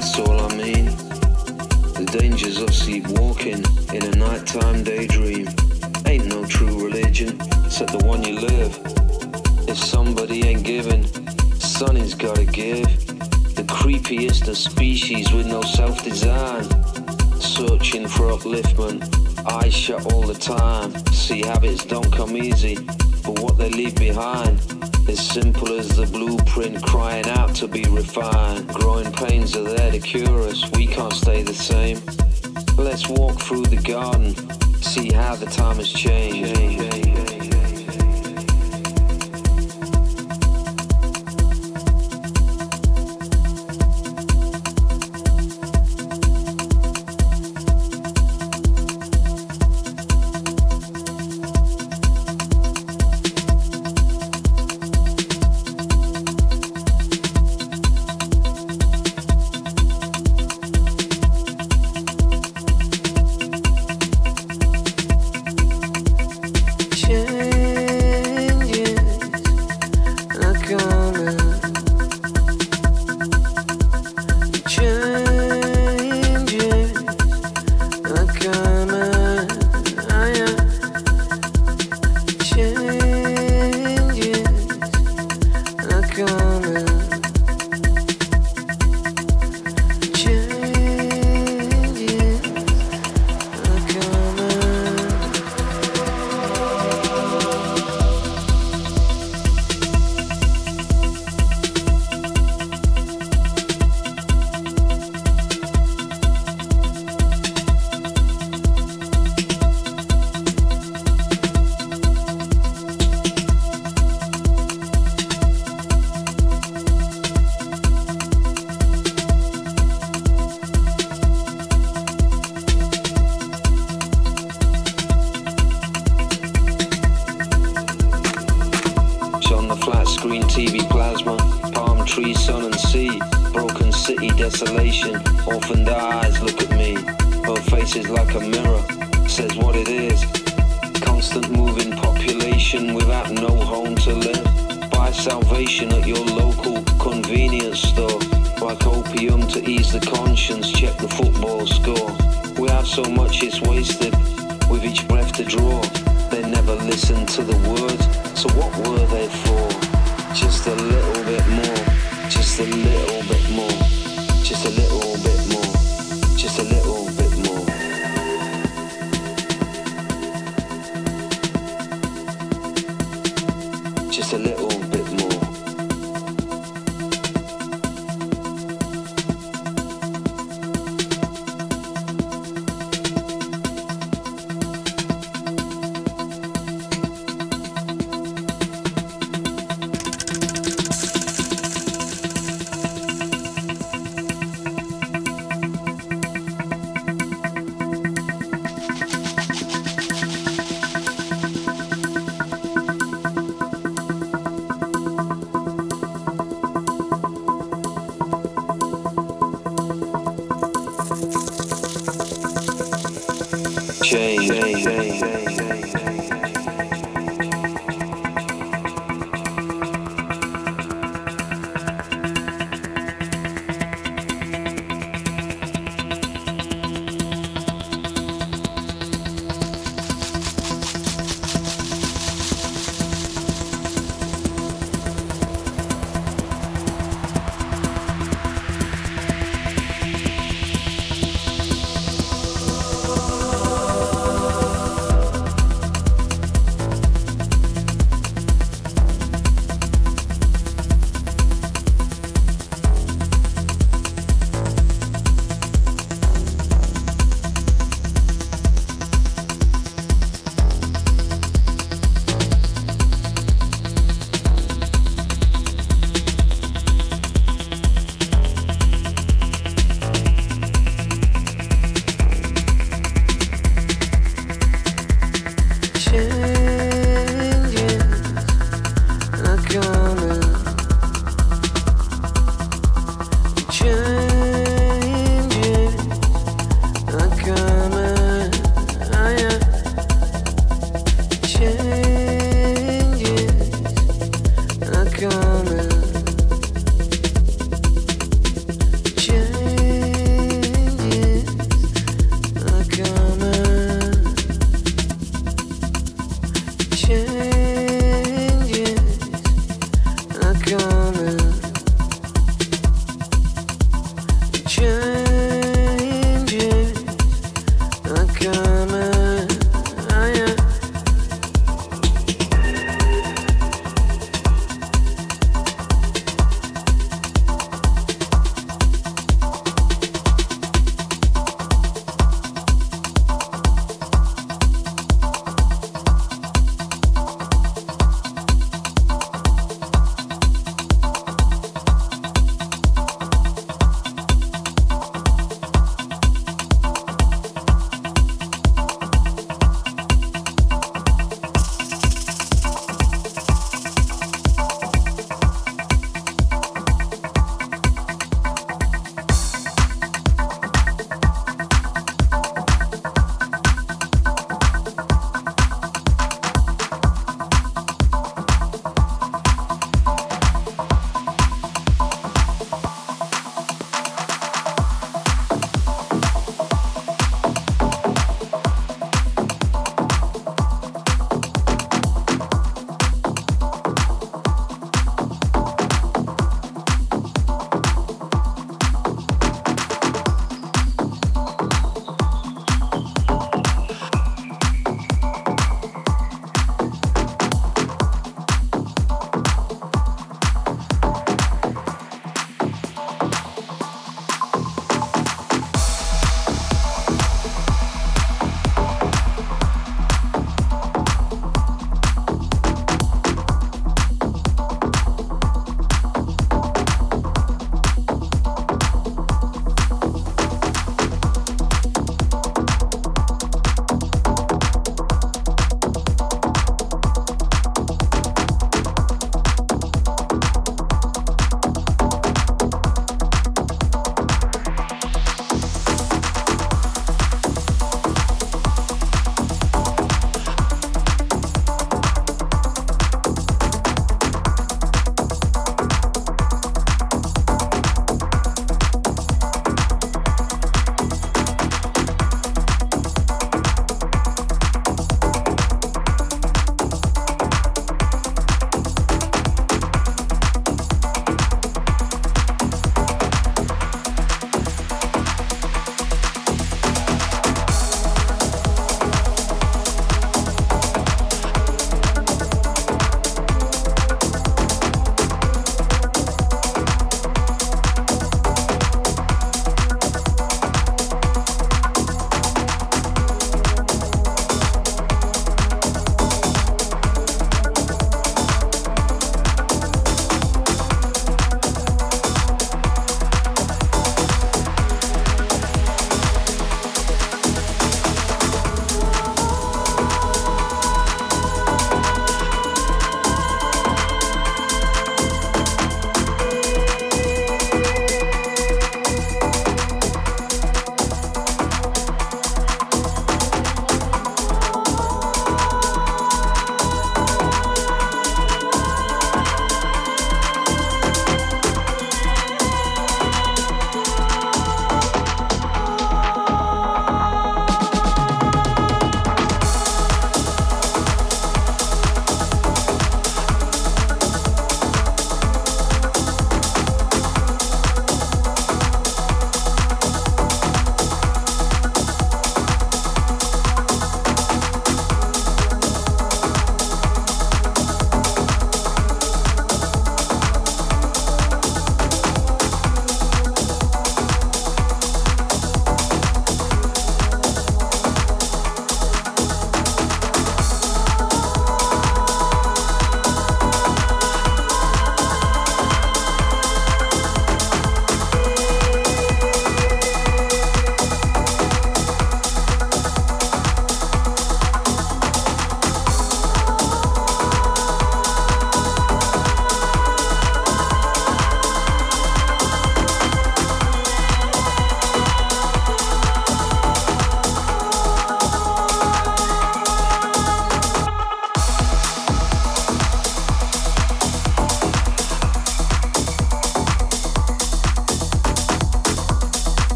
That's all I mean. The dangers of sleepwalking in a nighttime daydream. Ain't no true religion except the one you live. If somebody ain't giving, sonny's gotta give. The creepiest of species with no self-design. Searching for upliftment, eyes shut all the time. See habits don't come easy, but what they leave behind is simple as the blueprint crying out to be refined. Growing pains are there to cure us, we can't stay the same. Let's walk through the garden, see how the time has changed. Screen TV plasma, palm tree, sun and sea, broken city desolation. Orphaned eyes look at me. Her face is like a mirror, says what it is. Constant moving population without no home to live. Buy salvation at your local convenience store. Like opium to ease the conscience, check the football score. We have so much it's wasted, with each breath to draw. They never listen to the words, so what were they for? Just a little bit more, just a little bit more, just a little bit more, just a little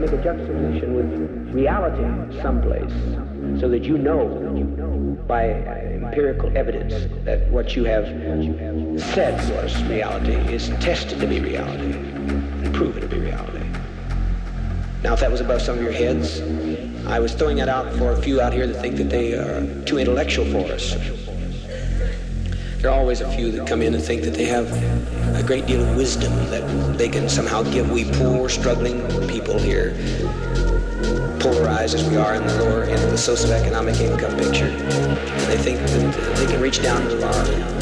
make a juxtaposition with reality someplace, so that you know by empirical evidence that what you have said was reality is tested to be reality and proven to be reality. Now, if that was above some of your heads, I was throwing that out for a few out here that think that they are too intellectual for us. There are always a few that come in and think that they have great deal of wisdom that they can somehow give we poor, struggling people here, polarized as we are in the lower end of the socioeconomic income picture. And they think that they can reach down to the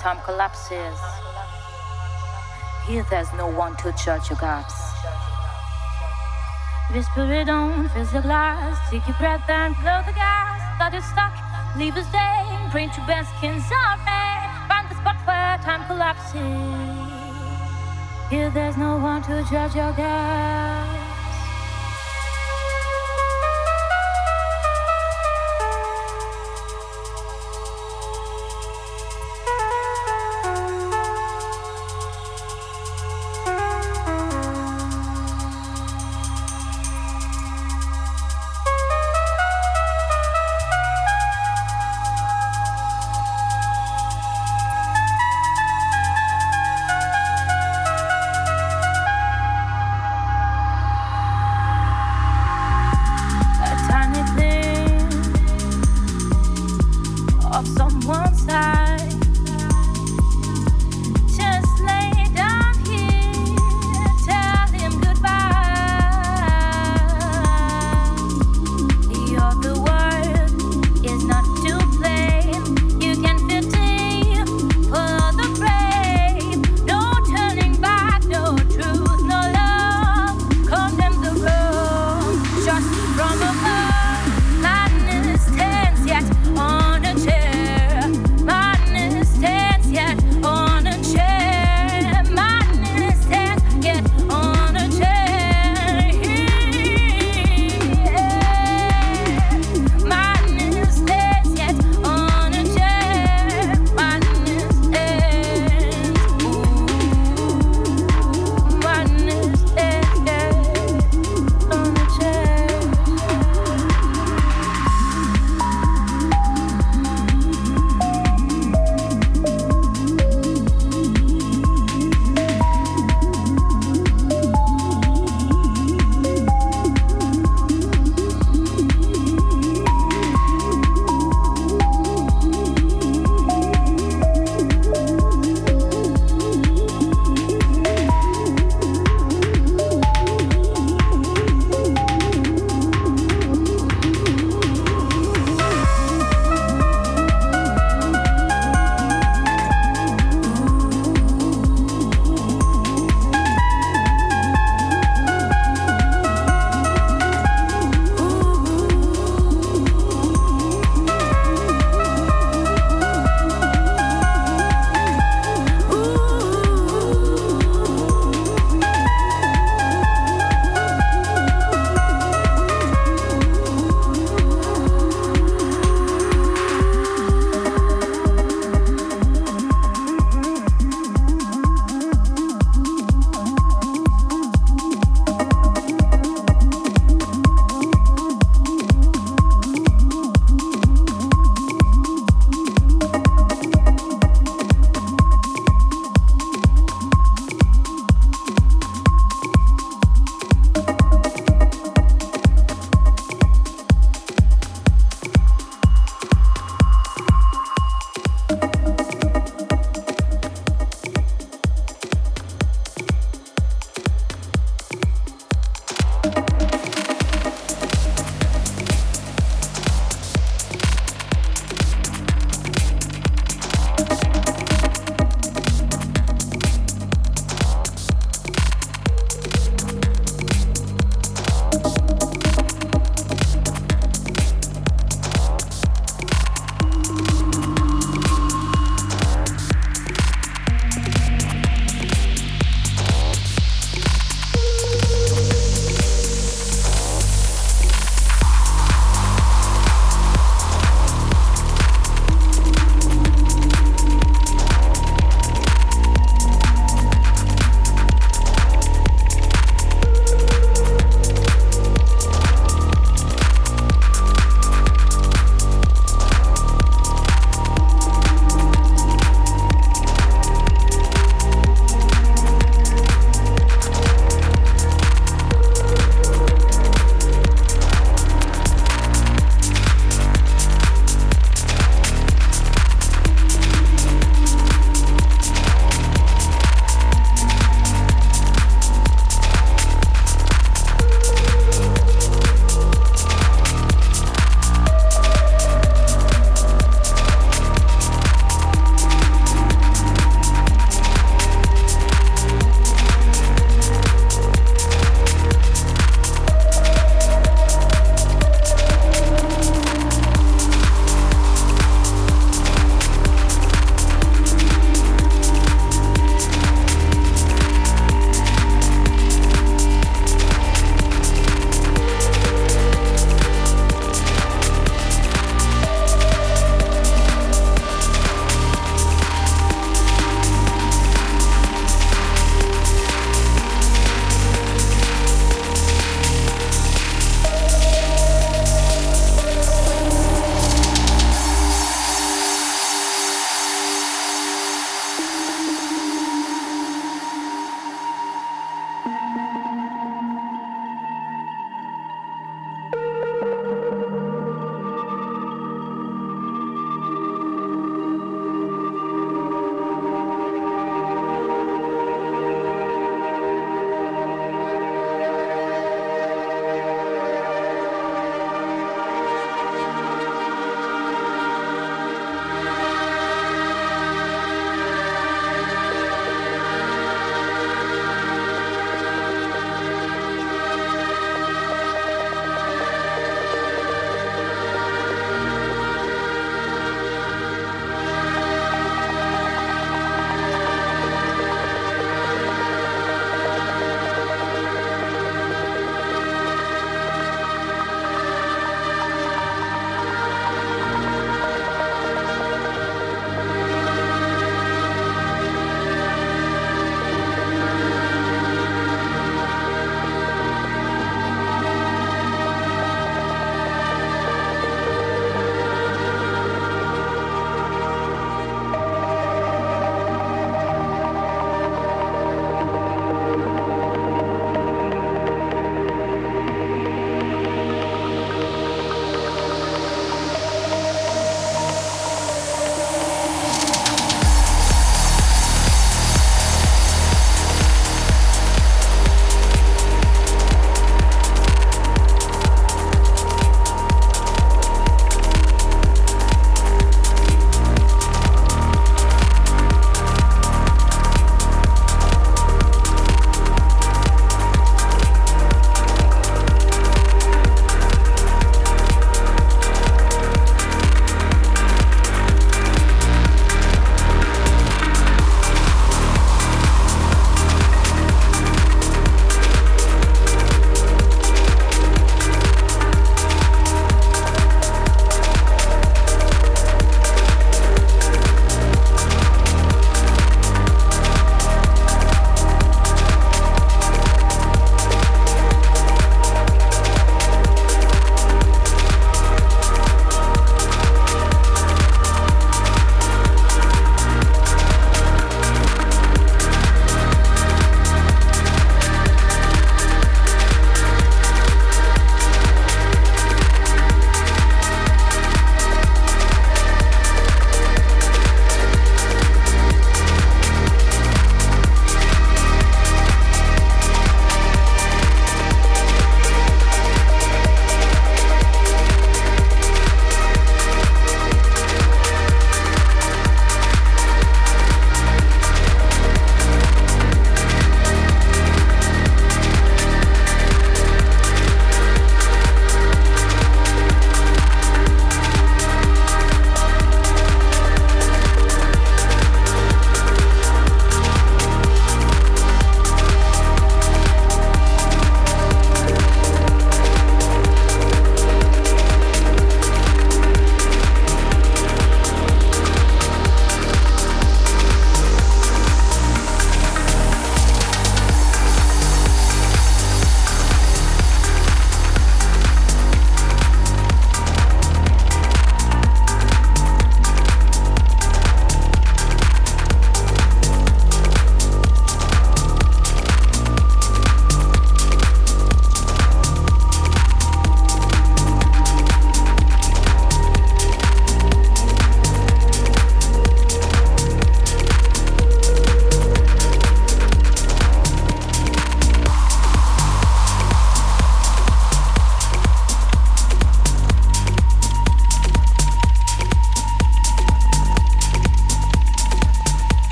time collapses. Here there's no one to judge your gaps. Whisper it on, fizz the glass, take your breath and blow the gas. Got it stuck, leave us there, bring to best skins are. Find the spot where time collapses. Here there's no one to judge your gaps.